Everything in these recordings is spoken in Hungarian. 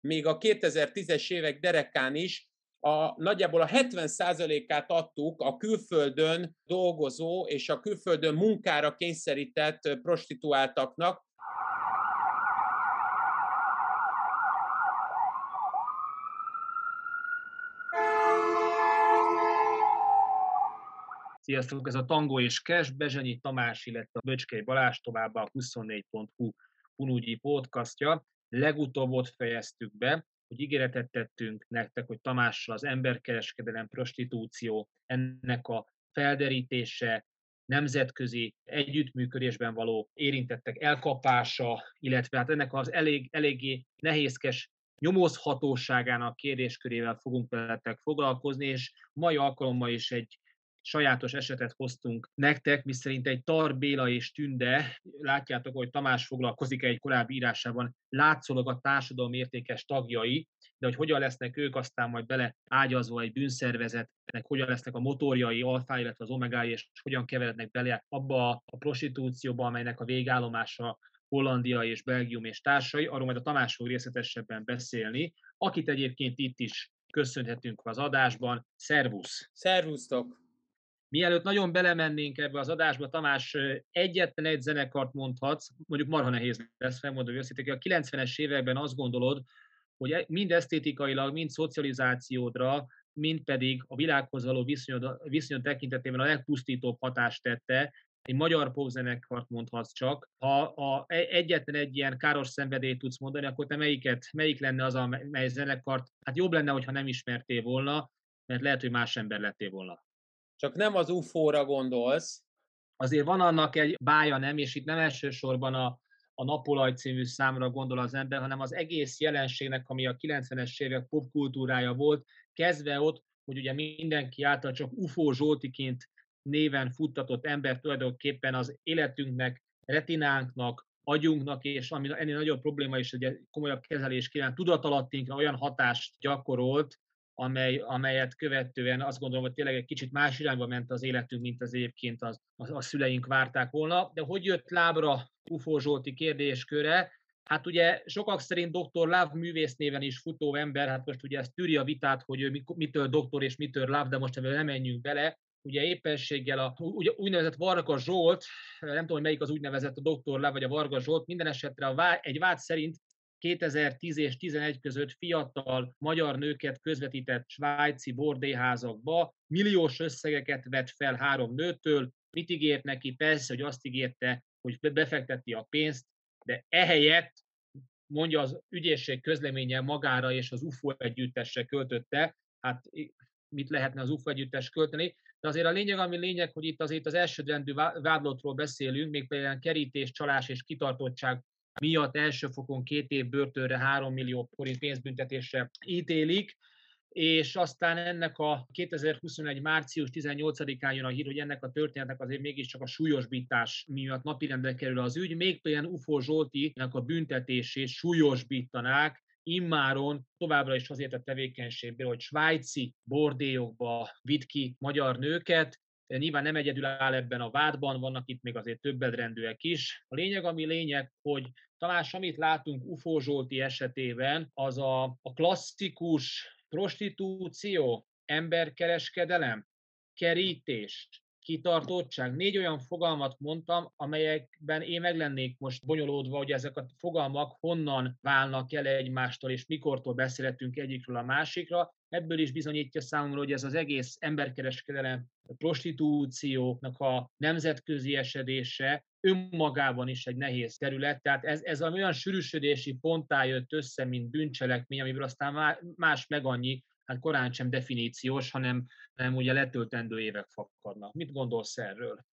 még a 2010-es évek derekán is a, nagyjából a 70%-át adtuk a külföldön dolgozó és a külföldön munkára kényszerített prostituáltaknak, Sziasztok, ez a Tango és Cash, Bezsenyi Tamás, illetve Böcskei Balázs továbbá a 24.hu Punúgyi podcastja. Legutóbb ott fejeztük be, hogy ígéretet tettünk nektek, hogy Tamással az emberkereskedelem, prostitúció, ennek a felderítése, nemzetközi együttműködésben való érintettek elkapása, illetve hát ennek az elég, eléggé nehézkes nyomozhatóságának kérdéskörével fogunk veletek foglalkozni, és mai alkalommal is egy sajátos esetet hoztunk nektek, miszerint egy Tar Béla és Tünde, látjátok, hogy Tamás foglalkozik egy korábbi írásában, látszólag a társadalom értékes tagjai, de hogy hogyan lesznek ők aztán majd bele ágyazva egy bűnszervezetnek, hogyan lesznek a motorjai, alfá, illetve az omegái, és hogyan keverednek bele abba a prostitúcióba, amelynek a végállomása Hollandia és Belgium és társai, arról majd a Tamás fog részletesebben beszélni, akit egyébként itt is köszönhetünk az adásban. Szervusz! Szervusztok! Mielőtt nagyon belemennénk ebbe az adásba, Tamás, egyetlen egy zenekart mondhatsz, mondjuk marha nehéz lesz felmondani őszintén, a 90-es években azt gondolod, hogy e, mind esztétikailag, mind szocializációdra, mind pedig a világhoz való viszonyod, viszonyod tekintetében a legpusztítóbb hatást tette, egy magyar popzenekart mondhatsz csak. Ha a, e, egyetlen egy ilyen káros szenvedélyt tudsz mondani, akkor te melyiket, melyik lenne az, a mely zenekart, hát jobb lenne, hogyha nem ismertél volna, mert lehet, hogy más ember lettél volna. Csak nem az UFO-ra gondolsz. Azért van annak egy bája, nem, és itt nem elsősorban a, a Napolaj című számra gondol az ember, hanem az egész jelenségnek, ami a 90-es évek popkultúrája volt, kezdve ott, hogy ugye mindenki által csak UFO Zsoltiként néven futtatott ember tulajdonképpen az életünknek, retinánknak, agyunknak, és ami ennél nagyobb probléma is, hogy komolyabb kezelés kíván, tudatalattinkra olyan hatást gyakorolt, amely, amelyet követően azt gondolom, hogy tényleg egy kicsit más irányba ment az életünk, mint az egyébként az, a, a szüleink várták volna. De hogy jött lábra Ufó Zsolti kérdésköre? Hát ugye sokak szerint Dr. Love művész néven is futó ember, hát most ugye ez tűri a vitát, hogy ő mitől doktor és mitől Love, de most ebben nem menjünk bele. Ugye éppenséggel a ugye úgynevezett Varga Zsolt, nem tudom, hogy melyik az úgynevezett a Dr. Love vagy a Varga Zsolt, minden esetre a vád, egy vád szerint 2010 és 11 között fiatal magyar nőket közvetített svájci bordéházakba, milliós összegeket vett fel három nőtől, mit ígért neki? Persze, hogy azt ígérte, hogy befekteti a pénzt, de ehelyett mondja az ügyészség közleménye magára és az UFO együttesre költötte, hát mit lehetne az UFO együttes költeni, de azért a lényeg, ami lényeg, hogy itt azért az elsődrendű vádlottról beszélünk, még például kerítés, csalás és kitartottság miatt első fokon két év börtönre, 3 millió forint pénzbüntetésre ítélik, és aztán ennek a 2021. március 18-án jön a hír, hogy ennek a történetnek azért mégiscsak a súlyosbítás miatt napirendre kerül az ügy, még például UFO Zsoltinak a büntetését súlyosbítanák, immáron továbbra is azért a tevékenységből, hogy svájci bordélyokba vitt ki magyar nőket, Nyilván nem egyedül áll ebben a vádban, vannak itt még azért többedrendűek is. A lényeg, ami lényeg, hogy talán amit látunk UFO Zsolti esetében, az a, a klasszikus prostitúció, emberkereskedelem, kerítés, kitartottság. Négy olyan fogalmat mondtam, amelyekben én meg lennék most bonyolódva, hogy ezek a fogalmak honnan válnak el egymástól, és mikortól beszélhetünk egyikről a másikra. Ebből is bizonyítja számomra, hogy ez az egész emberkereskedelem, a prostitúciónak a nemzetközi esedése önmagában is egy nehéz terület. Tehát ez, ez olyan sűrűsödési ponttá jött össze, mint bűncselekmény, amiből aztán más meg annyi, hát korán sem definíciós, hanem, hanem ugye letöltendő évek fakadnak. Mit gondolsz erről?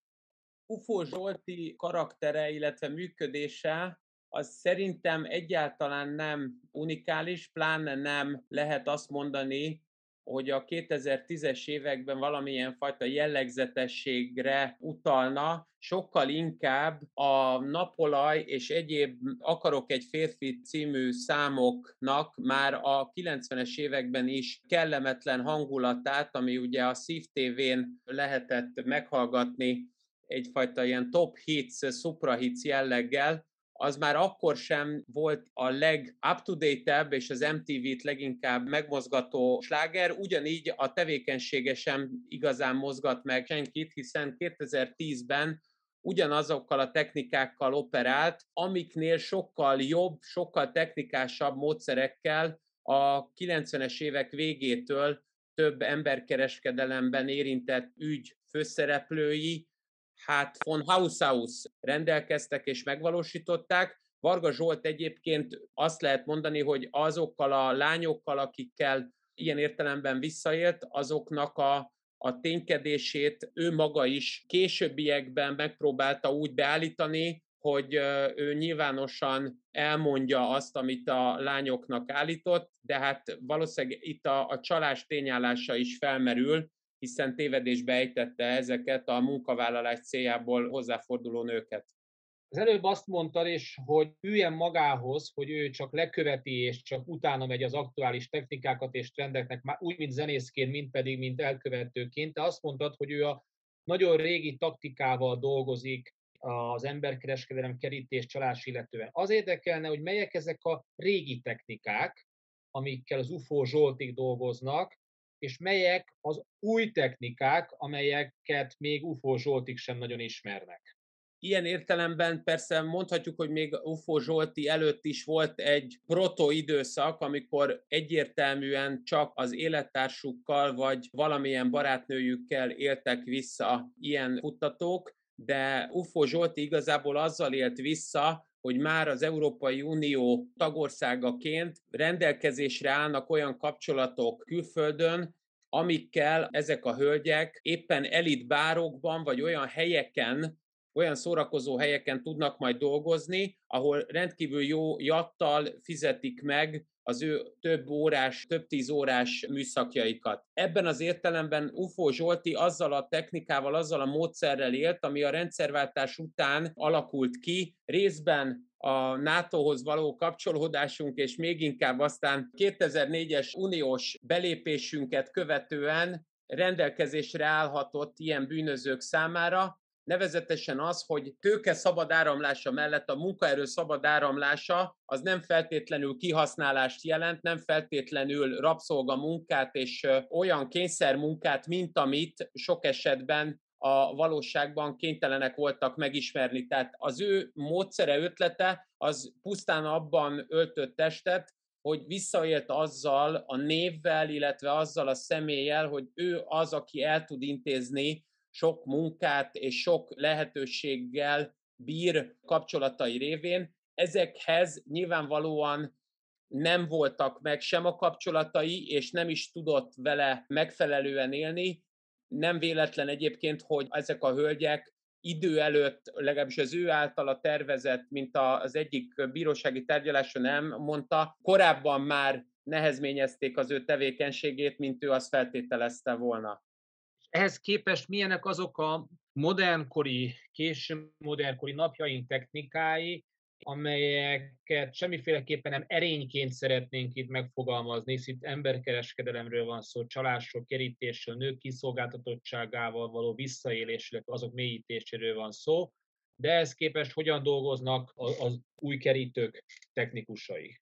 Ufó Zsolti karaktere, illetve működése az szerintem egyáltalán nem unikális, pláne nem lehet azt mondani, hogy a 2010-es években valamilyen fajta jellegzetességre utalna, sokkal inkább a napolaj és egyéb Akarok egy férfi című számoknak már a 90-es években is kellemetlen hangulatát, ami ugye a Szív TV-n lehetett meghallgatni egyfajta ilyen top hits, supra hits jelleggel, az már akkor sem volt a leg-up-to-date-ebb és az MTV-t leginkább megmozgató sláger, ugyanígy a tevékenysége sem igazán mozgat meg senkit, hiszen 2010-ben ugyanazokkal a technikákkal operált, amiknél sokkal jobb, sokkal technikásabb módszerekkel a 90-es évek végétől több emberkereskedelemben érintett ügy főszereplői, hát von Haushaus rendelkeztek és megvalósították. Varga Zsolt egyébként azt lehet mondani, hogy azokkal a lányokkal, akikkel ilyen értelemben visszaélt, azoknak a, a ténykedését ő maga is későbbiekben megpróbálta úgy beállítani, hogy ő nyilvánosan elmondja azt, amit a lányoknak állított, de hát valószínűleg itt a, a csalás tényállása is felmerül, hiszen tévedésbe ejtette ezeket a munkavállalás céljából hozzáforduló nőket. Az előbb azt mondtad, és hogy üljen magához, hogy ő csak leköveti, és csak utána megy az aktuális technikákat és trendeknek, már úgy, mint zenészként, mint pedig, mint elkövetőként. Te azt mondtad, hogy ő a nagyon régi taktikával dolgozik az emberkereskedelem kerítés csalás illetően. Az érdekelne, hogy melyek ezek a régi technikák, amikkel az UFO Zsoltik dolgoznak, és melyek az új technikák, amelyeket még UFO Zsoltik sem nagyon ismernek. Ilyen értelemben persze mondhatjuk, hogy még UFO Zsolti előtt is volt egy proto időszak, amikor egyértelműen csak az élettársukkal vagy valamilyen barátnőjükkel éltek vissza ilyen futtatók, de UFO Zsolti igazából azzal élt vissza, hogy már az Európai Unió tagországaként rendelkezésre állnak olyan kapcsolatok külföldön, amikkel ezek a hölgyek éppen elit bárokban, vagy olyan helyeken, olyan szórakozó helyeken tudnak majd dolgozni, ahol rendkívül jó jattal fizetik meg az ő több órás, több tíz órás műszakjaikat. Ebben az értelemben UFO Zsolti azzal a technikával, azzal a módszerrel élt, ami a rendszerváltás után alakult ki, részben a NATO-hoz való kapcsolódásunk, és még inkább aztán 2004-es uniós belépésünket követően rendelkezésre állhatott ilyen bűnözők számára, nevezetesen az, hogy tőke szabad áramlása mellett a munkaerő szabad áramlása az nem feltétlenül kihasználást jelent, nem feltétlenül rabszolga munkát és olyan kényszermunkát, mint amit sok esetben a valóságban kénytelenek voltak megismerni. Tehát az ő módszere, ötlete az pusztán abban öltött testet, hogy visszaélt azzal a névvel, illetve azzal a személlyel, hogy ő az, aki el tud intézni sok munkát és sok lehetőséggel bír kapcsolatai révén. Ezekhez nyilvánvalóan nem voltak meg sem a kapcsolatai, és nem is tudott vele megfelelően élni. Nem véletlen egyébként, hogy ezek a hölgyek idő előtt, legalábbis az ő általa tervezett, mint az egyik bírósági tárgyaláson elmondta, korábban már nehezményezték az ő tevékenységét, mint ő azt feltételezte volna. Ehhez képest milyenek azok a modernkori, késő modernkori napjaink technikái, amelyeket semmiféleképpen nem erényként szeretnénk itt megfogalmazni, hisz itt emberkereskedelemről van szó, csalásról, kerítésről, nők kiszolgáltatottságával való visszaélésről, azok mélyítéséről van szó, de ehhez képest hogyan dolgoznak az új kerítők technikusai?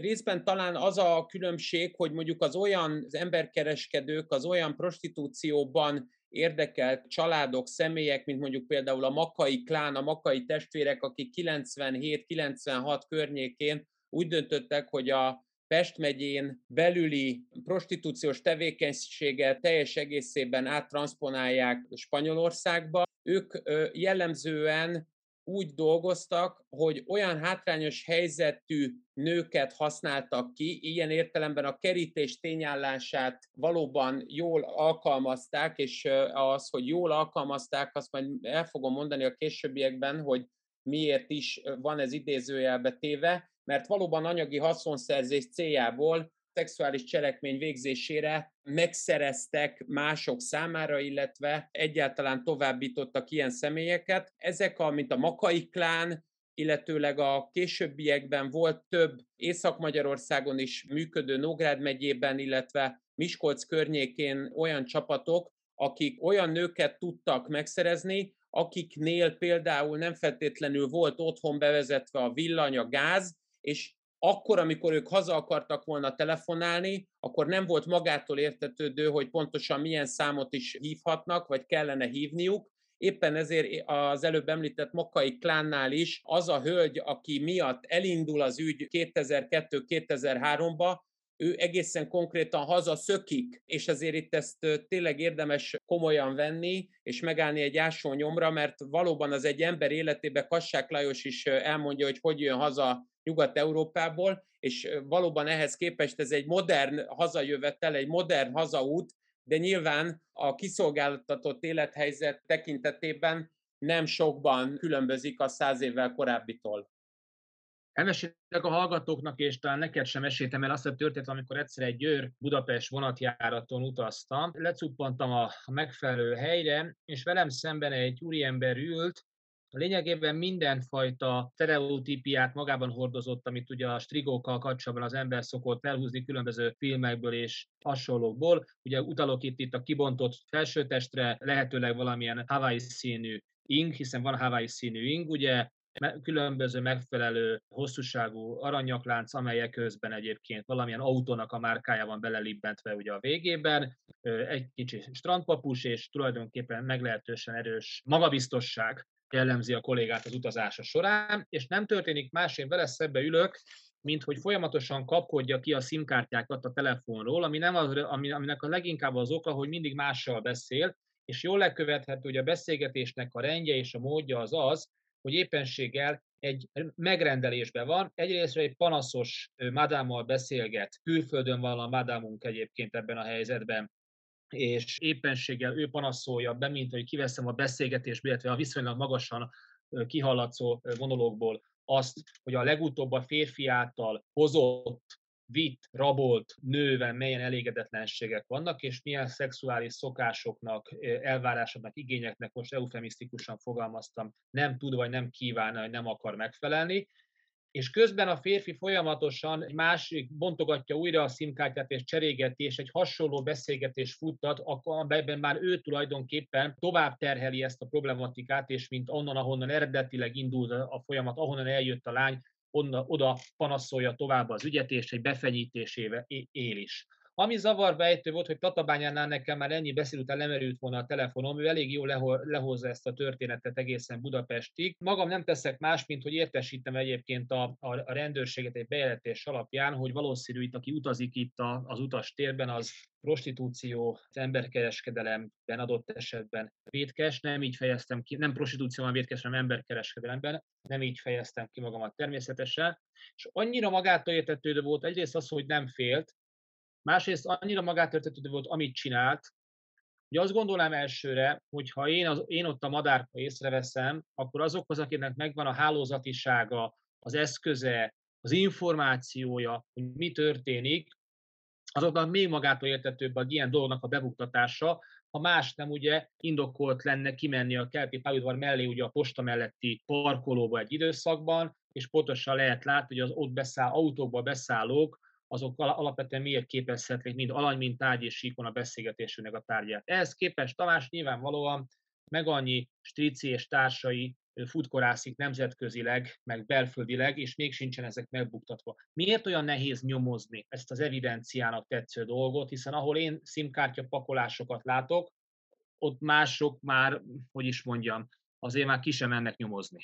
Részben talán az a különbség, hogy mondjuk az olyan az emberkereskedők, az olyan prostitúcióban érdekelt családok, személyek, mint mondjuk például a Makai klán, a Makai testvérek, akik 97-96 környékén úgy döntöttek, hogy a Pest megyén belüli prostitúciós tevékenységet teljes egészében áttranszponálják Spanyolországba. Ők jellemzően úgy dolgoztak, hogy olyan hátrányos helyzetű nőket használtak ki, ilyen értelemben a kerítés tényállását valóban jól alkalmazták, és az, hogy jól alkalmazták, azt majd el fogom mondani a későbbiekben, hogy miért is van ez idézőjelbe téve, mert valóban anyagi haszonszerzés céljából szexuális cselekmény végzésére megszereztek mások számára, illetve egyáltalán továbbítottak ilyen személyeket. Ezek, a, mint a Makai klán, illetőleg a későbbiekben volt több Észak-Magyarországon is működő Nógrád megyében, illetve Miskolc környékén olyan csapatok, akik olyan nőket tudtak megszerezni, akiknél például nem feltétlenül volt otthon bevezetve a villany, a gáz, és akkor, amikor ők haza akartak volna telefonálni, akkor nem volt magától értetődő, hogy pontosan milyen számot is hívhatnak, vagy kellene hívniuk. Éppen ezért az előbb említett Mokai klánnál is az a hölgy, aki miatt elindul az ügy 2002-2003-ba, ő egészen konkrétan haza szökik, és ezért itt ezt tényleg érdemes komolyan venni, és megállni egy ásó nyomra, mert valóban az egy ember életében Kassák Lajos is elmondja, hogy hogy jön haza Nyugat-Európából, és valóban ehhez képest ez egy modern hazajövetel, egy modern hazaút, de nyilván a kiszolgáltatott élethelyzet tekintetében nem sokban különbözik a száz évvel korábbitól. Elmesélek a hallgatóknak, és talán neked sem meséltem el azt a történet, amikor egyszer egy Győr Budapest vonatjáraton utaztam. Lecuppantam a megfelelő helyre, és velem szemben egy úriember ült, Lényegében mindenfajta stereotípiát magában hordozott, amit ugye a strigókkal kapcsolatban az ember szokott felhúzni különböző filmekből és hasonlókból. Ugye utalok itt, itt a kibontott felsőtestre, lehetőleg valamilyen Hawaii színű ing, hiszen van Hawaii színű ing, ugye különböző megfelelő hosszúságú aranyaklánc, amelyek közben egyébként valamilyen autónak a márkája van belelibbentve ugye a végében, egy kicsi strandpapus, és tulajdonképpen meglehetősen erős magabiztosság jellemzi a kollégát az utazása során, és nem történik más, én vele szebbe ülök, mint hogy folyamatosan kapkodja ki a szimkártyákat a telefonról, ami nem az, ami, aminek a leginkább az oka, hogy mindig mással beszél, és jól lekövethető, hogy a beszélgetésnek a rendje és a módja az az, hogy éppenséggel egy megrendelésben van. Egyrészt egy panaszos madámmal beszélget, külföldön van a madámunk egyébként ebben a helyzetben, és éppenséggel ő panaszolja be, mint hogy kiveszem a beszélgetésbe, illetve a viszonylag magasan kihallatszó vonalokból azt, hogy a legutóbb a férfi által hozott, vitt, rabolt nővel milyen elégedetlenségek vannak, és milyen szexuális szokásoknak, elvárásoknak, igényeknek, most eufemisztikusan fogalmaztam, nem tud vagy nem kíván, vagy nem akar megfelelni, és közben a férfi folyamatosan másik bontogatja újra a szimkártyát és cserégeti, és egy hasonló beszélgetés futtat, amelyben már ő tulajdonképpen tovább terheli ezt a problematikát, és mint onnan, ahonnan eredetileg indult a folyamat, ahonnan eljött a lány, onnan, oda panaszolja tovább az ügyet, és egy befenyítésével él is. Ami zavarba ejtő volt, hogy Tatabányánál nekem már ennyi beszél után lemerült volna a telefonom, ő elég jól lehozza ezt a történetet egészen Budapestig. Magam nem teszek más, mint hogy értesítem egyébként a, a, a rendőrséget egy bejelentés alapján, hogy valószínű itt, aki utazik itt a, az utas térben, az prostitúció, az emberkereskedelemben adott esetben vétkes, nem így fejeztem ki, nem prostitúcióban vétkes, hanem emberkereskedelemben, nem így fejeztem ki magamat természetesen. És annyira magától értetődő volt egyrészt az, hogy nem félt, Másrészt annyira magát értetődő volt, amit csinált, hogy azt gondolom elsőre, hogy ha én, az, én ott a madárka észreveszem, akkor azokhoz, akiknek megvan a hálózatisága, az eszköze, az információja, hogy mi történik, azoknak még magától értetőbb a ilyen dolognak a bebuktatása, ha más nem ugye indokolt lenne kimenni a keleti pályaudvar mellé ugye a posta melletti parkolóba egy időszakban, és pontosan lehet látni, hogy az ott beszáll, autókba beszállók azok alapvetően miért képezhetnék mind alany, mind tárgy és síkon a beszélgetésünknek a tárgyát. Ehhez képest Tamás nyilvánvalóan meg annyi strici és társai futkorászik nemzetközileg, meg belföldileg, és még sincsen ezek megbuktatva. Miért olyan nehéz nyomozni ezt az evidenciának tetsző dolgot, hiszen ahol én szimkártya pakolásokat látok, ott mások már, hogy is mondjam, azért már ki sem mennek nyomozni.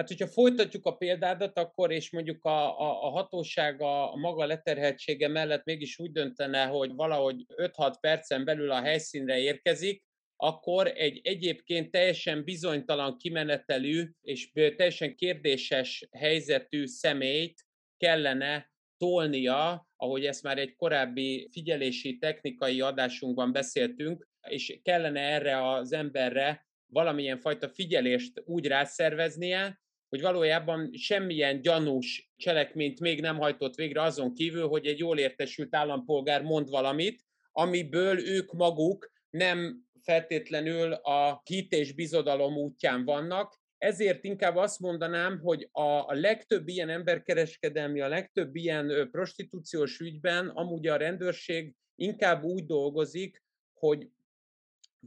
Hát, hogyha folytatjuk a példádat, akkor és mondjuk a, a, a hatóság a, maga leterheltsége mellett mégis úgy döntene, hogy valahogy 5-6 percen belül a helyszínre érkezik, akkor egy egyébként teljesen bizonytalan kimenetelű és teljesen kérdéses helyzetű személyt kellene tolnia, ahogy ezt már egy korábbi figyelési technikai adásunkban beszéltünk, és kellene erre az emberre valamilyen fajta figyelést úgy rászerveznie, hogy valójában semmilyen gyanús cselekményt még nem hajtott végre azon kívül, hogy egy jól értesült állampolgár mond valamit, amiből ők maguk nem feltétlenül a hit és bizodalom útján vannak, ezért inkább azt mondanám, hogy a, legtöbb ilyen emberkereskedelmi, a legtöbb ilyen prostitúciós ügyben amúgy a rendőrség inkább úgy dolgozik, hogy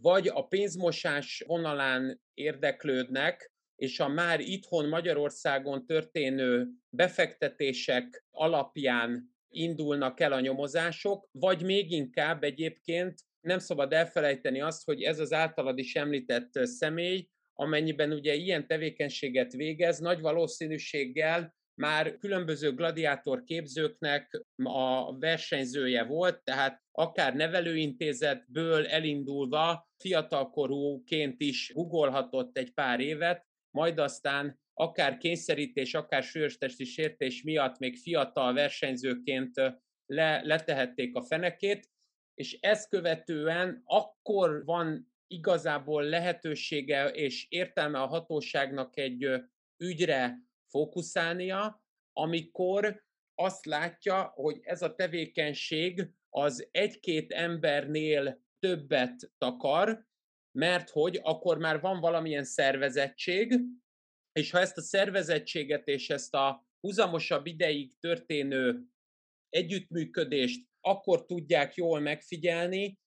vagy a pénzmosás vonalán érdeklődnek, és a már itthon Magyarországon történő befektetések alapján indulnak el a nyomozások, vagy még inkább egyébként nem szabad elfelejteni azt, hogy ez az általad is említett személy, amennyiben ugye ilyen tevékenységet végez, nagy valószínűséggel már különböző gladiátor képzőknek a versenyzője volt, tehát akár nevelőintézetből elindulva fiatalkorúként is hugolhatott egy pár évet, majd aztán akár kényszerítés, akár súlyos testi sértés miatt még fiatal versenyzőként le, letehették a fenekét, és ezt követően akkor van igazából lehetősége és értelme a hatóságnak egy ügyre fókuszálnia, amikor azt látja, hogy ez a tevékenység az egy-két embernél többet takar, mert hogy akkor már van valamilyen szervezettség, és ha ezt a szervezettséget és ezt a húzamosabb ideig történő együttműködést akkor tudják jól megfigyelni,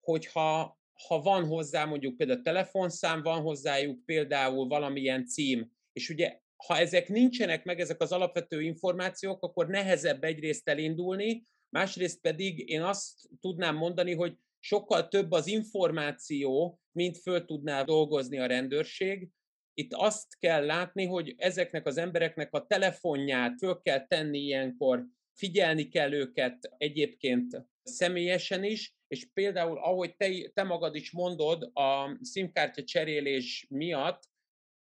hogyha ha van hozzá mondjuk például telefonszám, van hozzájuk például valamilyen cím, és ugye ha ezek nincsenek meg, ezek az alapvető információk, akkor nehezebb egyrészt elindulni, másrészt pedig én azt tudnám mondani, hogy sokkal több az információ, mint föl tudná dolgozni a rendőrség. Itt azt kell látni, hogy ezeknek az embereknek a telefonját föl kell tenni ilyenkor, figyelni kell őket egyébként személyesen is, és például, ahogy te, te magad is mondod, a SIM-kártya cserélés miatt,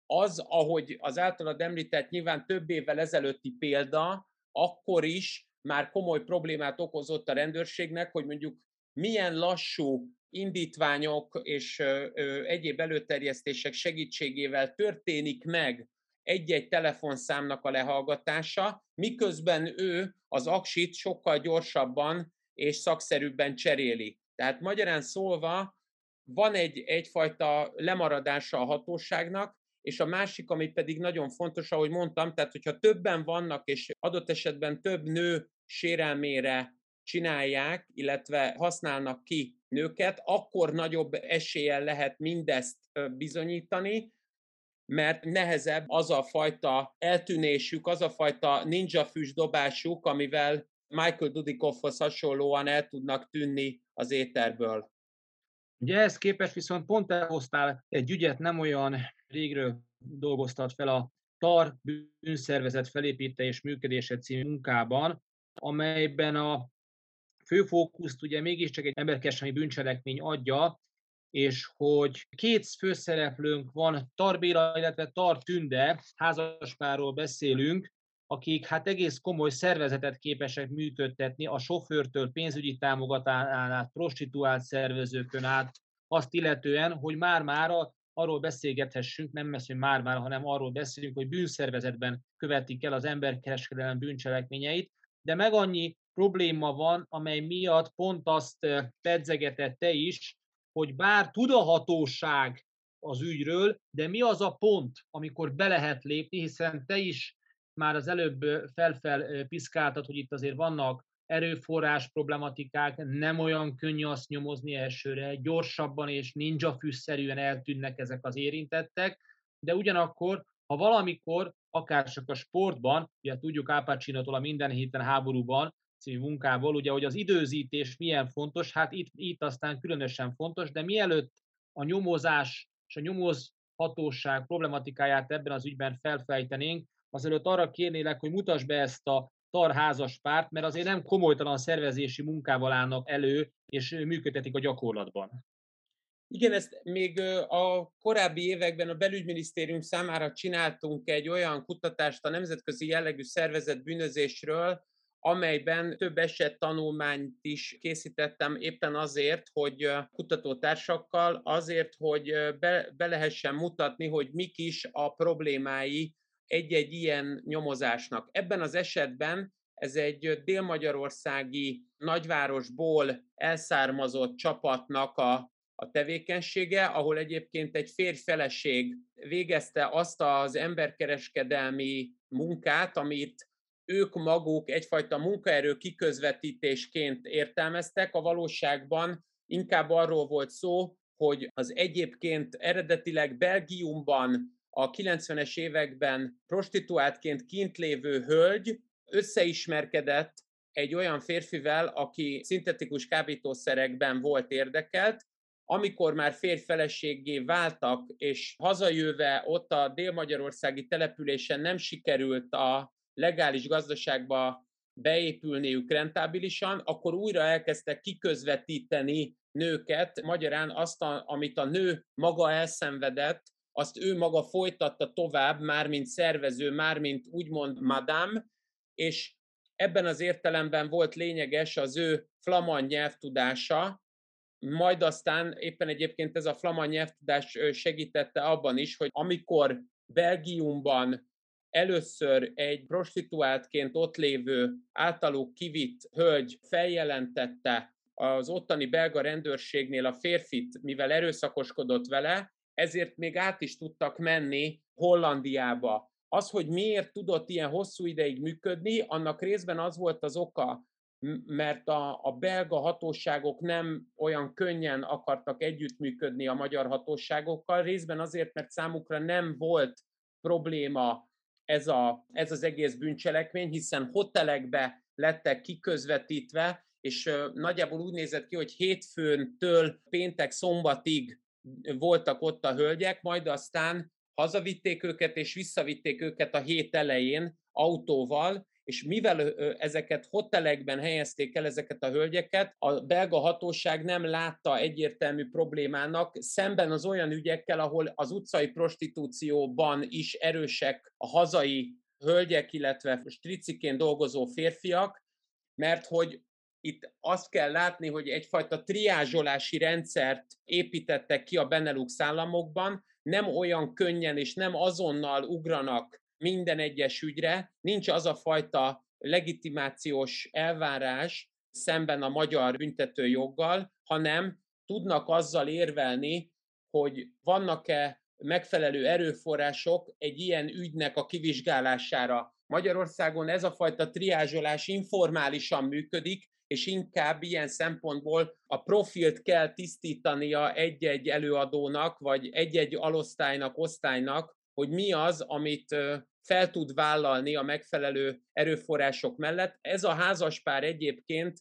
az, ahogy az általad említett nyilván több évvel ezelőtti példa, akkor is már komoly problémát okozott a rendőrségnek, hogy mondjuk milyen lassú indítványok és egyéb előterjesztések segítségével történik meg egy-egy telefonszámnak a lehallgatása, miközben ő az aksit sokkal gyorsabban és szakszerűbben cseréli. Tehát magyarán szólva van egy, egyfajta lemaradása a hatóságnak, és a másik, ami pedig nagyon fontos, ahogy mondtam, tehát hogyha többen vannak, és adott esetben több nő sérelmére csinálják, illetve használnak ki nőket, akkor nagyobb eséllyel lehet mindezt bizonyítani, mert nehezebb az a fajta eltűnésük, az a fajta ninja füst dobásuk, amivel Michael Dudikoffhoz hasonlóan el tudnak tűnni az éterből. Ugye ehhez képest viszont pont elhoztál egy ügyet, nem olyan régről dolgoztat fel a TAR bűnszervezet felépíte és működése című munkában, amelyben a fő fókuszt ugye mégiscsak egy emberkereskedelmi bűncselekmény adja, és hogy két főszereplőnk van, Tarbéla, illetve Tar Tünde, házaspárról beszélünk, akik hát egész komoly szervezetet képesek működtetni, a sofőrtől pénzügyi támogatásán át, prostituált szervezőkön át, azt illetően, hogy már-már arról beszélgethessünk, nem beszélünk már-már, hanem arról beszélünk, hogy bűnszervezetben követik el az emberkereskedelem bűncselekményeit, de meg annyi probléma van, amely miatt pont azt pedzegetette is, hogy bár tud a hatóság az ügyről, de mi az a pont, amikor be lehet lépni, hiszen te is már az előbb felfel piszkáltad, hogy itt azért vannak erőforrás problematikák, nem olyan könnyű azt nyomozni elsőre, gyorsabban és ninja fűszerűen eltűnnek ezek az érintettek, de ugyanakkor, ha valamikor, akár csak a sportban, ugye tudjuk Ápácsinatól a minden héten háborúban, című munkából, ugye, hogy az időzítés milyen fontos, hát itt, itt aztán különösen fontos, de mielőtt a nyomozás és a nyomozhatóság problematikáját ebben az ügyben felfejtenénk, azelőtt arra kérnélek, hogy mutasd be ezt a tarházas párt, mert azért nem komolytalan szervezési munkával állnak elő, és működtetik a gyakorlatban. Igen, ezt még a korábbi években a belügyminisztérium számára csináltunk egy olyan kutatást a nemzetközi jellegű szervezet bűnözésről, amelyben több eset tanulmányt is készítettem éppen azért, hogy kutatótársakkal, azért, hogy be, be lehessen mutatni, hogy mik is a problémái egy-egy ilyen nyomozásnak. Ebben az esetben ez egy délmagyarországi nagyvárosból elszármazott csapatnak a, a tevékenysége, ahol egyébként egy férj-feleség végezte azt az emberkereskedelmi munkát, amit ők maguk egyfajta munkaerő kiközvetítésként értelmeztek, a valóságban inkább arról volt szó, hogy az egyébként eredetileg Belgiumban a 90-es években prostituáltként kint lévő hölgy összeismerkedett egy olyan férfivel, aki szintetikus kábítószerekben volt érdekelt, amikor már férfeleséggé váltak, és hazajöve ott a dél-magyarországi településen nem sikerült a legális gazdaságba beépülniük rentábilisan, akkor újra elkezdtek kiközvetíteni nőket, magyarán azt, a, amit a nő maga elszenvedett, azt ő maga folytatta tovább, már mint szervező, már mint úgymond madame, és ebben az értelemben volt lényeges az ő flamand nyelvtudása, majd aztán éppen egyébként ez a flamand nyelvtudás segítette abban is, hogy amikor Belgiumban először egy prostituáltként ott lévő általuk kivitt hölgy feljelentette az ottani belga rendőrségnél a férfit, mivel erőszakoskodott vele, ezért még át is tudtak menni Hollandiába. Az, hogy miért tudott ilyen hosszú ideig működni, annak részben az volt az oka, mert a, a belga hatóságok nem olyan könnyen akartak együttműködni a magyar hatóságokkal, részben azért, mert számukra nem volt probléma ez, a, ez az egész bűncselekmény, hiszen hotelekbe lettek kiközvetítve, és nagyjából úgy nézett ki, hogy hétfőntől péntek szombatig voltak ott a hölgyek, majd aztán hazavitték őket, és visszavitték őket a hét elején autóval, és mivel ezeket hotelekben helyezték el ezeket a hölgyeket, a belga hatóság nem látta egyértelmű problémának, szemben az olyan ügyekkel, ahol az utcai prostitúcióban is erősek a hazai hölgyek, illetve striciként dolgozó férfiak, mert hogy itt azt kell látni, hogy egyfajta triázsolási rendszert építettek ki a Benelux államokban, nem olyan könnyen és nem azonnal ugranak minden egyes ügyre, nincs az a fajta legitimációs elvárás szemben a magyar büntetőjoggal, hanem tudnak azzal érvelni, hogy vannak-e megfelelő erőforrások egy ilyen ügynek a kivizsgálására. Magyarországon ez a fajta triázsolás informálisan működik, és inkább ilyen szempontból a profilt kell tisztítania egy-egy előadónak, vagy egy-egy alosztálynak, osztálynak, hogy mi az, amit fel tud vállalni a megfelelő erőforrások mellett. Ez a házaspár egyébként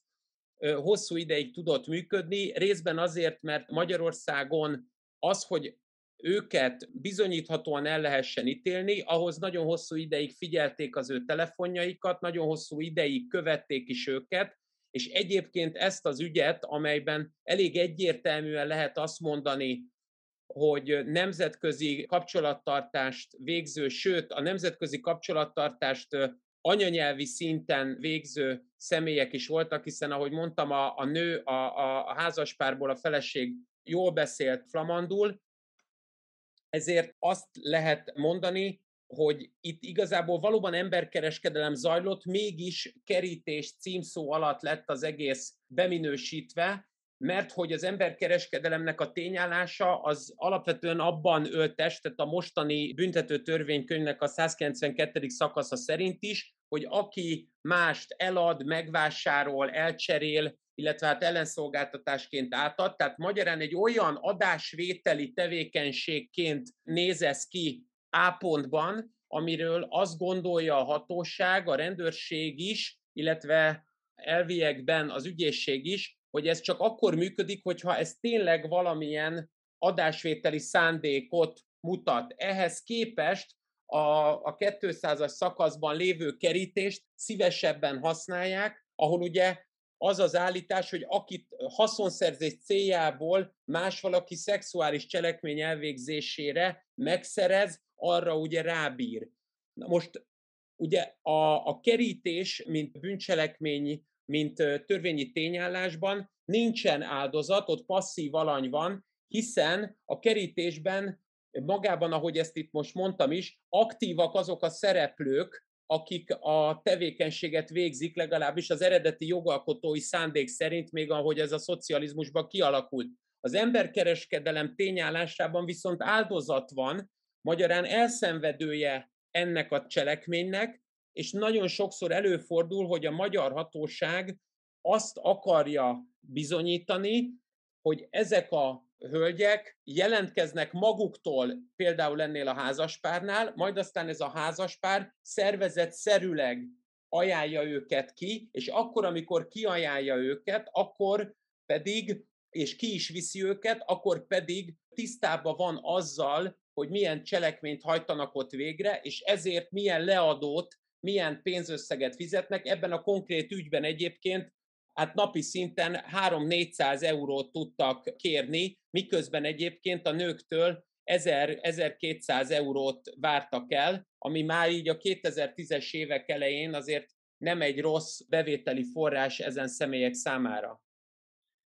hosszú ideig tudott működni, részben azért, mert Magyarországon az, hogy őket bizonyíthatóan el lehessen ítélni, ahhoz nagyon hosszú ideig figyelték az ő telefonjaikat, nagyon hosszú ideig követték is őket, és egyébként ezt az ügyet, amelyben elég egyértelműen lehet azt mondani, hogy nemzetközi kapcsolattartást végző, sőt a nemzetközi kapcsolattartást anyanyelvi szinten végző személyek is voltak, hiszen ahogy mondtam, a, a nő, a, a, a házaspárból a feleség jól beszélt flamandul, ezért azt lehet mondani, hogy itt igazából valóban emberkereskedelem zajlott, mégis kerítés címszó alatt lett az egész beminősítve, mert hogy az emberkereskedelemnek a tényállása az alapvetően abban ölt testet a mostani büntető törvénykönyvnek a 192. szakasza szerint is, hogy aki mást elad, megvásárol, elcserél, illetve hát ellenszolgáltatásként átad, tehát magyarán egy olyan adásvételi tevékenységként nézesz ki A pontban, amiről azt gondolja a hatóság, a rendőrség is, illetve elviekben az ügyészség is, hogy ez csak akkor működik, hogyha ez tényleg valamilyen adásvételi szándékot mutat. Ehhez képest a, a 200-as szakaszban lévő kerítést szívesebben használják, ahol ugye az az állítás, hogy akit haszonszerzés céljából más valaki szexuális cselekmény elvégzésére megszerez, arra ugye rábír. Na most ugye a, a kerítés, mint bűncselekmény mint törvényi tényállásban nincsen áldozat, ott passzív alany van, hiszen a kerítésben magában, ahogy ezt itt most mondtam is, aktívak azok a szereplők, akik a tevékenységet végzik, legalábbis az eredeti jogalkotói szándék szerint, még ahogy ez a szocializmusban kialakult. Az emberkereskedelem tényállásában viszont áldozat van, magyarán elszenvedője ennek a cselekménynek, és nagyon sokszor előfordul, hogy a magyar hatóság azt akarja bizonyítani, hogy ezek a hölgyek jelentkeznek maguktól például ennél a házaspárnál, majd aztán ez a házaspár szervezet szerűleg ajánlja őket ki, és akkor, amikor kiajánlja őket, akkor pedig, és ki is viszi őket, akkor pedig tisztában van azzal, hogy milyen cselekményt hajtanak ott végre, és ezért milyen leadót, milyen pénzösszeget fizetnek. Ebben a konkrét ügyben egyébként hát napi szinten 3-400 eurót tudtak kérni, miközben egyébként a nőktől 1000-1200 eurót vártak el, ami már így a 2010-es évek elején azért nem egy rossz bevételi forrás ezen személyek számára.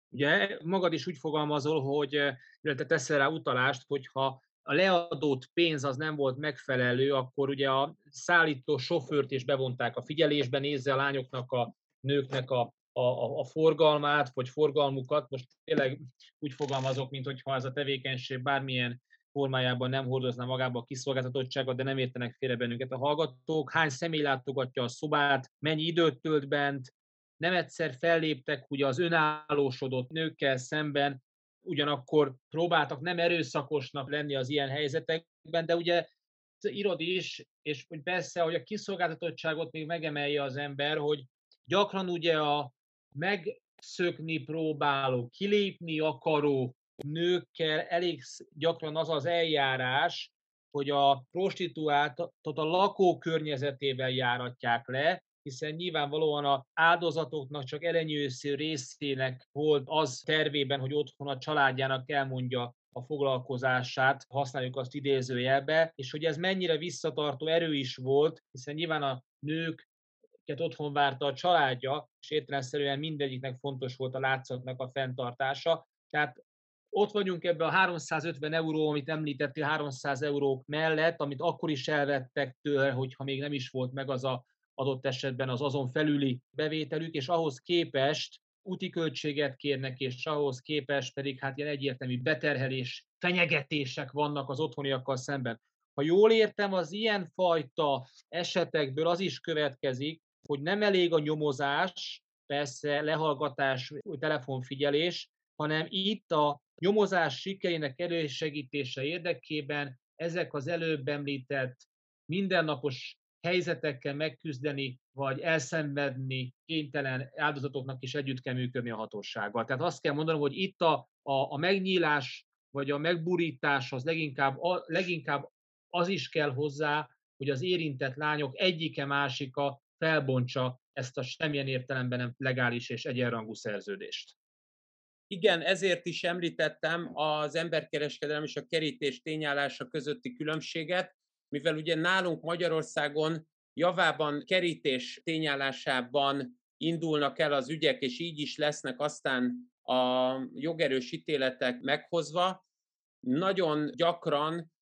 Ugye magad is úgy fogalmazol, hogy, illetve teszel rá utalást, hogyha a leadott pénz az nem volt megfelelő, akkor ugye a szállító sofőrt is bevonták a figyelésbe, nézze a lányoknak, a nőknek a, a, a forgalmát, vagy forgalmukat. Most tényleg úgy fogalmazok, mint hogyha ez a tevékenység bármilyen formájában nem hordozna magába a kiszolgáltatottságot, de nem értenek félre bennünket a hallgatók. Hány személy látogatja a szobát, mennyi időt tölt bent, nem egyszer felléptek ugye az önállósodott nőkkel szemben, ugyanakkor próbáltak nem erőszakosnak lenni az ilyen helyzetekben, de ugye írod is, és hogy persze, hogy a kiszolgáltatottságot még megemelje az ember, hogy gyakran ugye a megszökni próbáló, kilépni akaró nőkkel elég gyakran az az eljárás, hogy a prostituáltat a lakókörnyezetével járatják le, hiszen nyilvánvalóan a áldozatoknak csak elenyősző részének volt az tervében, hogy otthon a családjának elmondja a foglalkozását, használjuk azt idézőjelbe, és hogy ez mennyire visszatartó erő is volt, hiszen nyilván a nők otthon várta a családja, és értelemszerűen mindegyiknek fontos volt a látszatnak a fenntartása. Tehát ott vagyunk ebbe a 350 euró, amit említettél, 300 eurók mellett, amit akkor is elvettek tőle, hogyha még nem is volt meg az a adott esetben az azon felüli bevételük, és ahhoz képest úti költséget kérnek, és ahhoz képest pedig hát ilyen egyértelmű beterhelés, fenyegetések vannak az otthoniakkal szemben. Ha jól értem, az ilyen fajta esetekből az is következik, hogy nem elég a nyomozás, persze lehallgatás, telefonfigyelés, hanem itt a nyomozás sikerének elősegítése érdekében ezek az előbb említett mindennapos helyzetekkel megküzdeni, vagy elszenvedni kénytelen áldozatoknak is együtt kell működni a hatósággal. Tehát azt kell mondanom, hogy itt a, a, a megnyílás, vagy a megburítás az leginkább, a, leginkább az is kell hozzá, hogy az érintett lányok egyike másika felbontsa ezt a semmilyen értelemben nem legális és egyenrangú szerződést. Igen, ezért is említettem az emberkereskedelem és a kerítés tényállása közötti különbséget, mivel ugye nálunk Magyarországon javában kerítés tényállásában indulnak el az ügyek, és így is lesznek aztán a jogerős ítéletek meghozva, nagyon gyakran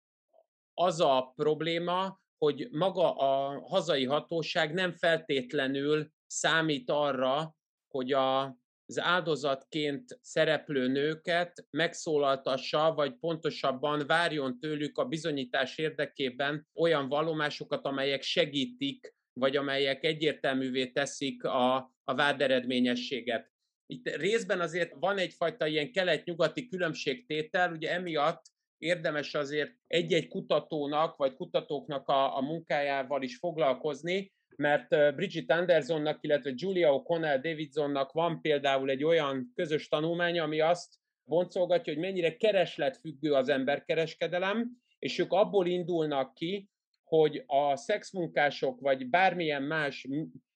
az a probléma, hogy maga a hazai hatóság nem feltétlenül számít arra, hogy a az áldozatként szereplő nőket megszólaltassa, vagy pontosabban várjon tőlük a bizonyítás érdekében olyan vallomásokat, amelyek segítik, vagy amelyek egyértelművé teszik a, a váderedményességet. Itt részben azért van egyfajta ilyen kelet-nyugati különbségtétel, ugye emiatt érdemes azért egy-egy kutatónak, vagy kutatóknak a, a munkájával is foglalkozni, mert Bridget Andersonnak, illetve Julia O'Connell Davidsonnak van például egy olyan közös tanulmánya, ami azt boncolgatja, hogy mennyire keresletfüggő az emberkereskedelem, és ők abból indulnak ki, hogy a szexmunkások vagy bármilyen más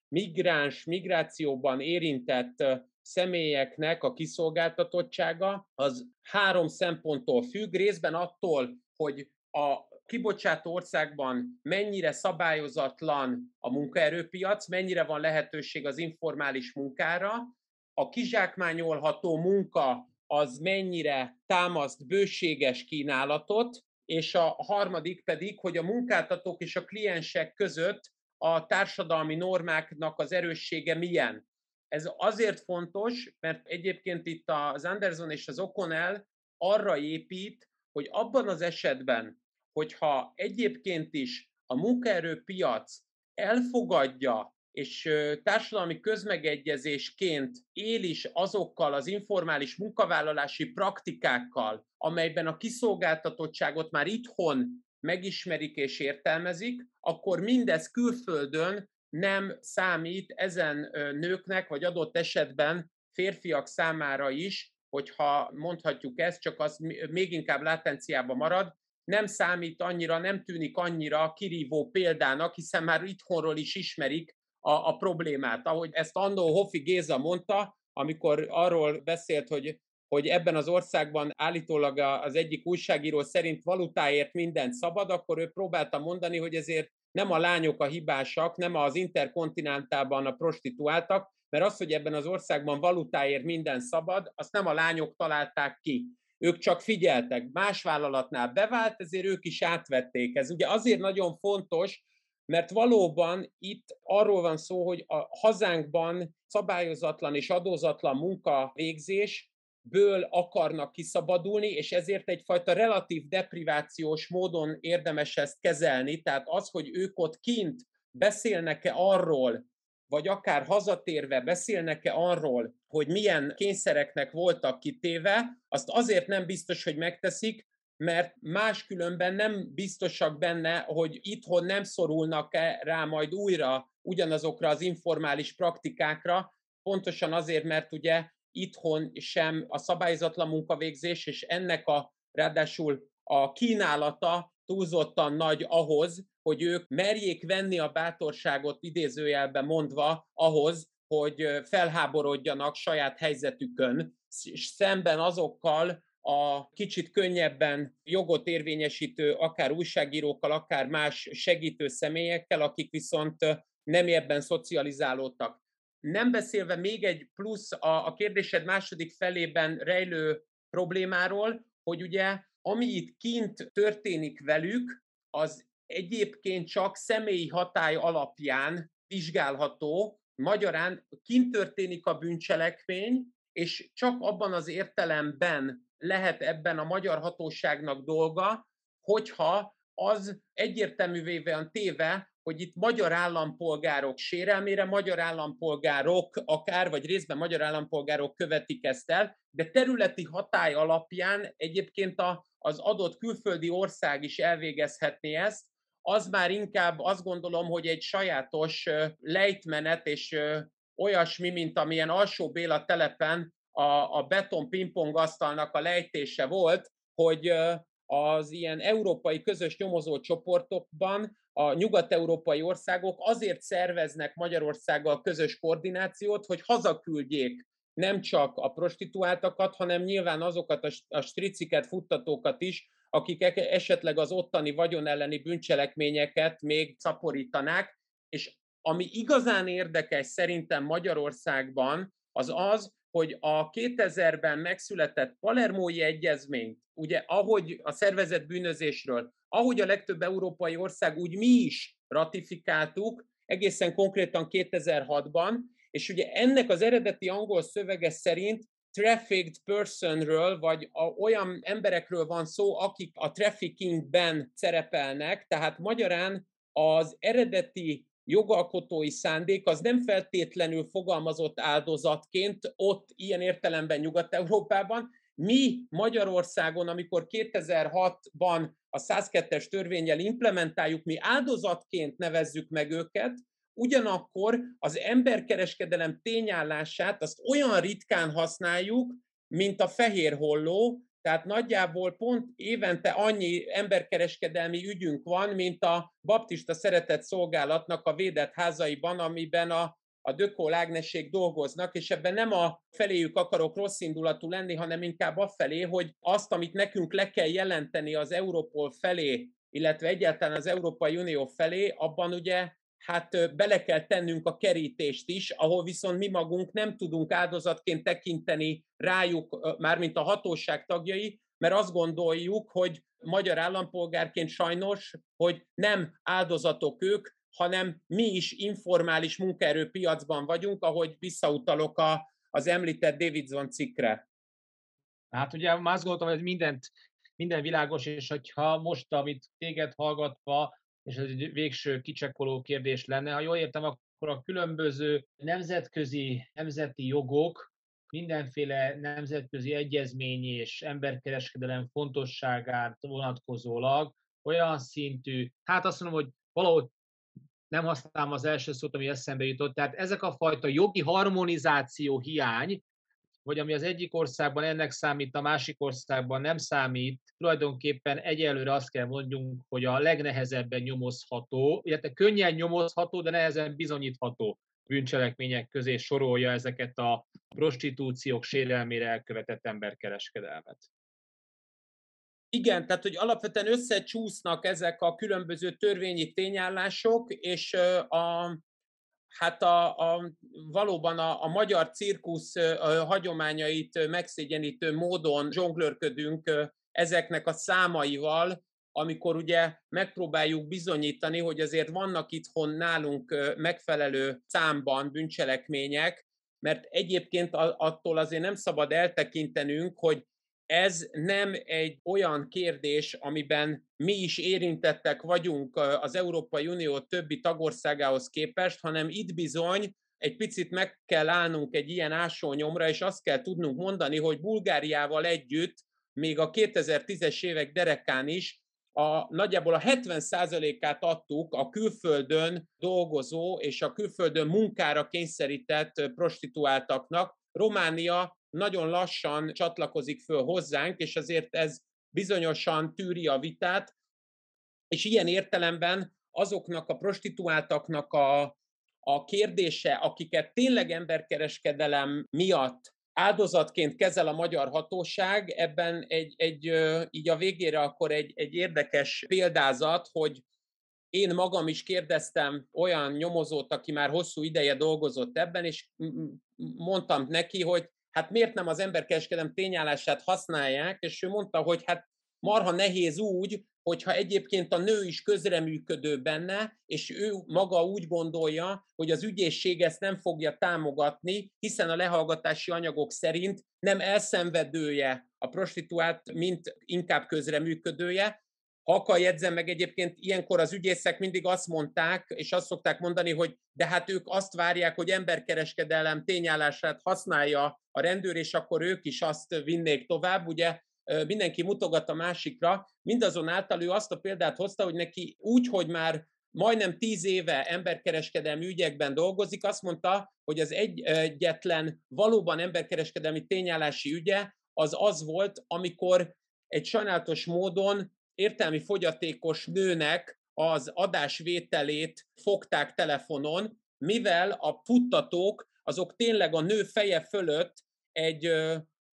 migráns, migrációban érintett személyeknek a kiszolgáltatottsága az három szemponttól függ, részben attól, hogy a kibocsátó országban mennyire szabályozatlan a munkaerőpiac, mennyire van lehetőség az informális munkára, a kizsákmányolható munka az mennyire támaszt bőséges kínálatot, és a harmadik pedig, hogy a munkáltatók és a kliensek között a társadalmi normáknak az erőssége milyen. Ez azért fontos, mert egyébként itt az Anderson és az O'Connell arra épít, hogy abban az esetben, hogyha egyébként is a munkaerőpiac elfogadja és társadalmi közmegegyezésként él is azokkal az informális munkavállalási praktikákkal, amelyben a kiszolgáltatottságot már itthon megismerik és értelmezik, akkor mindez külföldön nem számít ezen nőknek, vagy adott esetben férfiak számára is, hogyha mondhatjuk ezt, csak az még inkább látenciába marad, nem számít annyira, nem tűnik annyira kirívó példának, hiszen már itthonról is ismerik a, a problémát. Ahogy ezt annó Hofi Géza mondta, amikor arról beszélt, hogy hogy ebben az országban állítólag az egyik újságíró szerint valutáért mindent szabad, akkor ő próbálta mondani, hogy ezért nem a lányok a hibásak, nem az interkontinentálban a prostituáltak, mert az, hogy ebben az országban valutáért minden szabad, azt nem a lányok találták ki. Ők csak figyeltek, más vállalatnál bevált, ezért ők is átvették. Ez ugye azért nagyon fontos, mert valóban itt arról van szó, hogy a hazánkban szabályozatlan és adózatlan munkavégzés ből akarnak kiszabadulni, és ezért egyfajta relatív deprivációs módon érdemes ezt kezelni. Tehát az, hogy ők ott kint beszélnek-e arról, vagy akár hazatérve beszélnek-e arról, hogy milyen kényszereknek voltak kitéve, azt azért nem biztos, hogy megteszik, mert máskülönben nem biztosak benne, hogy itthon nem szorulnak-e rá majd újra ugyanazokra az informális praktikákra, pontosan azért, mert ugye itthon sem a szabályzatlan munkavégzés, és ennek a ráadásul a kínálata túlzottan nagy ahhoz, hogy ők merjék venni a bátorságot idézőjelben mondva ahhoz, hogy felháborodjanak saját helyzetükön, és szemben azokkal a kicsit könnyebben jogot érvényesítő, akár újságírókkal, akár más segítő személyekkel, akik viszont nem ebben szocializálódtak. Nem beszélve még egy plusz a, a kérdésed második felében rejlő problémáról, hogy ugye ami itt kint történik velük, az egyébként csak személyi hatály alapján vizsgálható, magyarán kint történik a bűncselekmény, és csak abban az értelemben lehet ebben a magyar hatóságnak dolga, hogyha az egyértelművé van téve, hogy itt magyar állampolgárok sérelmére, magyar állampolgárok akár, vagy részben magyar állampolgárok követik ezt el, de területi hatály alapján egyébként a, az adott külföldi ország is elvégezhetné ezt, az már inkább azt gondolom, hogy egy sajátos lejtmenet és olyasmi, mint amilyen alsó Béla telepen a, a beton pingpong asztalnak a lejtése volt, hogy az ilyen európai közös nyomozó csoportokban a nyugat-európai országok azért szerveznek Magyarországgal közös koordinációt, hogy hazaküldjék nem csak a prostituáltakat, hanem nyilván azokat a, a striciket, futtatókat is, akik esetleg az ottani vagyon elleni bűncselekményeket még szaporítanák, és ami igazán érdekes szerintem Magyarországban, az az, hogy a 2000-ben megszületett Palermói Egyezményt, ugye ahogy a szervezett bűnözésről, ahogy a legtöbb európai ország, úgy mi is ratifikáltuk, egészen konkrétan 2006-ban, és ugye ennek az eredeti angol szövege szerint trafficked personről, vagy a, olyan emberekről van szó, akik a traffickingben szerepelnek, tehát magyarán az eredeti jogalkotói szándék az nem feltétlenül fogalmazott áldozatként ott ilyen értelemben Nyugat-Európában. Mi Magyarországon, amikor 2006-ban a 102-es törvényel implementáljuk, mi áldozatként nevezzük meg őket, ugyanakkor az emberkereskedelem tényállását azt olyan ritkán használjuk, mint a fehér holló, tehát nagyjából pont évente annyi emberkereskedelmi ügyünk van, mint a baptista szeretett szolgálatnak a védett házaiban, amiben a, a Dökó Ágnesség dolgoznak, és ebben nem a feléjük akarok rossz indulatú lenni, hanem inkább a felé, hogy azt, amit nekünk le kell jelenteni az Európol felé, illetve egyáltalán az Európai Unió felé, abban ugye hát bele kell tennünk a kerítést is, ahol viszont mi magunk nem tudunk áldozatként tekinteni rájuk, mármint a hatóság tagjai, mert azt gondoljuk, hogy magyar állampolgárként sajnos, hogy nem áldozatok ők, hanem mi is informális munkaerőpiacban vagyunk, ahogy visszautalok a, az említett Davidson cikkre. Hát ugye azt gondoltam, hogy mindent, minden világos, és hogyha most, amit téged hallgatva és ez egy végső kicsekkoló kérdés lenne. Ha jól értem, akkor a különböző nemzetközi, nemzeti jogok, mindenféle nemzetközi egyezmény és emberkereskedelem fontosságát vonatkozólag olyan szintű, hát azt mondom, hogy valahogy nem használom az első szót, ami eszembe jutott, tehát ezek a fajta jogi harmonizáció hiány, vagy ami az egyik országban ennek számít, a másik országban nem számít, tulajdonképpen egyelőre azt kell mondjunk, hogy a legnehezebben nyomozható, illetve könnyen nyomozható, de nehezen bizonyítható bűncselekmények közé sorolja ezeket a prostitúciók sérelmére elkövetett emberkereskedelmet. Igen, tehát hogy alapvetően összecsúsznak ezek a különböző törvényi tényállások, és a, hát a, a, valóban a, a magyar cirkusz hagyományait megszégyenítő módon zsonglőrködünk ezeknek a számaival, amikor ugye megpróbáljuk bizonyítani, hogy azért vannak itthon nálunk megfelelő számban bűncselekmények, mert egyébként attól azért nem szabad eltekintenünk, hogy ez nem egy olyan kérdés, amiben mi is érintettek vagyunk az Európai Unió többi tagországához képest, hanem itt bizony egy picit meg kell állnunk egy ilyen ásónyomra, és azt kell tudnunk mondani, hogy Bulgáriával együtt még a 2010-es évek derekán is a, nagyjából a 70%-át adtuk a külföldön dolgozó és a külföldön munkára kényszerített prostituáltaknak. Románia nagyon lassan csatlakozik föl hozzánk, és azért ez bizonyosan tűri a vitát, és ilyen értelemben azoknak a prostituáltaknak a, a kérdése, akiket tényleg emberkereskedelem miatt áldozatként kezel a magyar hatóság, ebben egy, egy így a végére akkor egy, egy érdekes példázat, hogy én magam is kérdeztem olyan nyomozót, aki már hosszú ideje dolgozott ebben, és mondtam neki, hogy hát miért nem az emberkereskedelem tényállását használják, és ő mondta, hogy hát marha nehéz úgy, hogyha egyébként a nő is közreműködő benne, és ő maga úgy gondolja, hogy az ügyészség ezt nem fogja támogatni, hiszen a lehallgatási anyagok szerint nem elszenvedője a prostituált, mint inkább közreműködője. Ha akar jegyzem meg egyébként, ilyenkor az ügyészek mindig azt mondták, és azt szokták mondani, hogy de hát ők azt várják, hogy emberkereskedelem tényállását használja a rendőr, és akkor ők is azt vinnék tovább. Ugye mindenki mutogat a másikra, mindazonáltal ő azt a példát hozta, hogy neki úgy, hogy már majdnem tíz éve emberkereskedelmi ügyekben dolgozik, azt mondta, hogy az egyetlen valóban emberkereskedelmi tényállási ügye az az volt, amikor egy sajnálatos módon értelmi fogyatékos nőnek az adásvételét fogták telefonon, mivel a futtatók azok tényleg a nő feje fölött egy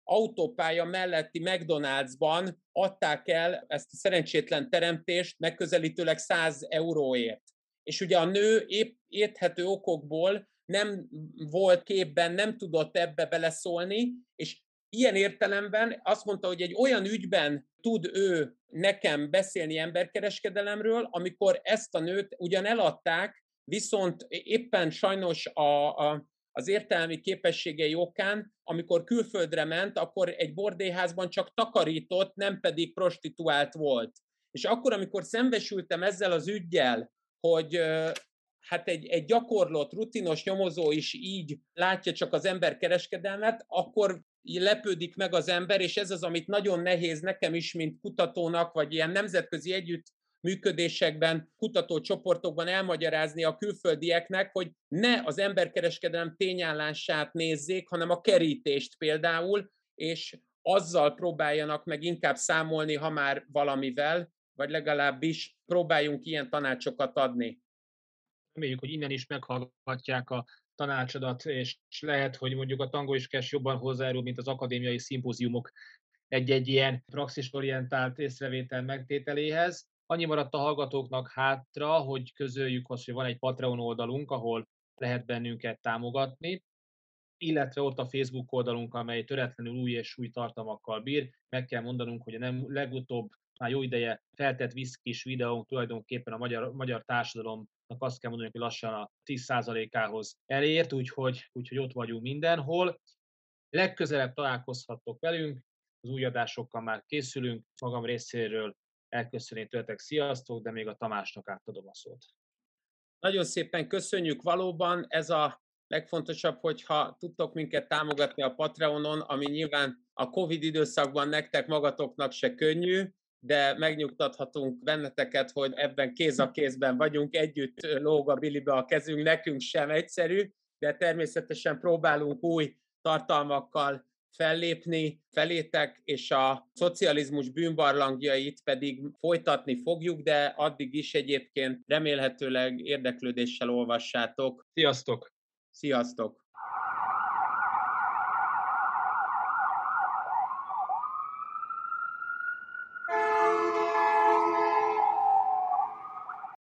autópálya melletti McDonald'sban adták el ezt a szerencsétlen teremtést megközelítőleg 100 euróért. És ugye a nő épp érthető okokból nem volt képben, nem tudott ebbe beleszólni, és ilyen értelemben azt mondta, hogy egy olyan ügyben tud ő nekem beszélni emberkereskedelemről, amikor ezt a nőt ugyan eladták, viszont éppen sajnos a, a az értelmi képességei okán, amikor külföldre ment, akkor egy bordéházban csak takarított, nem pedig prostituált volt. És akkor, amikor szembesültem ezzel az ügyjel, hogy hát egy, egy gyakorlott, rutinos nyomozó is így látja csak az ember kereskedelmet, akkor lepődik meg az ember, és ez az, amit nagyon nehéz nekem is, mint kutatónak, vagy ilyen nemzetközi együtt működésekben, kutatócsoportokban elmagyarázni a külföldieknek, hogy ne az emberkereskedelem tényállását nézzék, hanem a kerítést például, és azzal próbáljanak meg inkább számolni, ha már valamivel, vagy legalábbis próbáljunk ilyen tanácsokat adni. Reméljük, hogy innen is meghallgatják a tanácsodat, és lehet, hogy mondjuk a tango is kes jobban hozzájárul, mint az akadémiai szimpóziumok egy-egy ilyen praxisorientált észrevétel megtételéhez. Annyi maradt a hallgatóknak hátra, hogy közöljük azt, hogy van egy Patreon oldalunk, ahol lehet bennünket támogatni, illetve ott a Facebook oldalunk, amely töretlenül új és új tartalmakkal bír. Meg kell mondanunk, hogy a nem, legutóbb már jó ideje feltett viszkis videónk tulajdonképpen a magyar, magyar társadalomnak azt kell mondani, hogy lassan a 10%-ához elért, úgyhogy, úgyhogy ott vagyunk mindenhol. Legközelebb találkozhattok velünk, az új adásokkal már készülünk, magam részéről elköszönni tőletek, sziasztok, de még a Tamásnak átadom a szót. Nagyon szépen köszönjük valóban, ez a legfontosabb, hogyha tudtok minket támogatni a Patreonon, ami nyilván a Covid időszakban nektek magatoknak se könnyű, de megnyugtathatunk benneteket, hogy ebben kéz a kézben vagyunk, együtt lóg a bilibe a kezünk, nekünk sem egyszerű, de természetesen próbálunk új tartalmakkal fellépni felétek, és a szocializmus bűnbarlangjait pedig folytatni fogjuk, de addig is egyébként remélhetőleg érdeklődéssel olvassátok. Sziasztok! Sziasztok!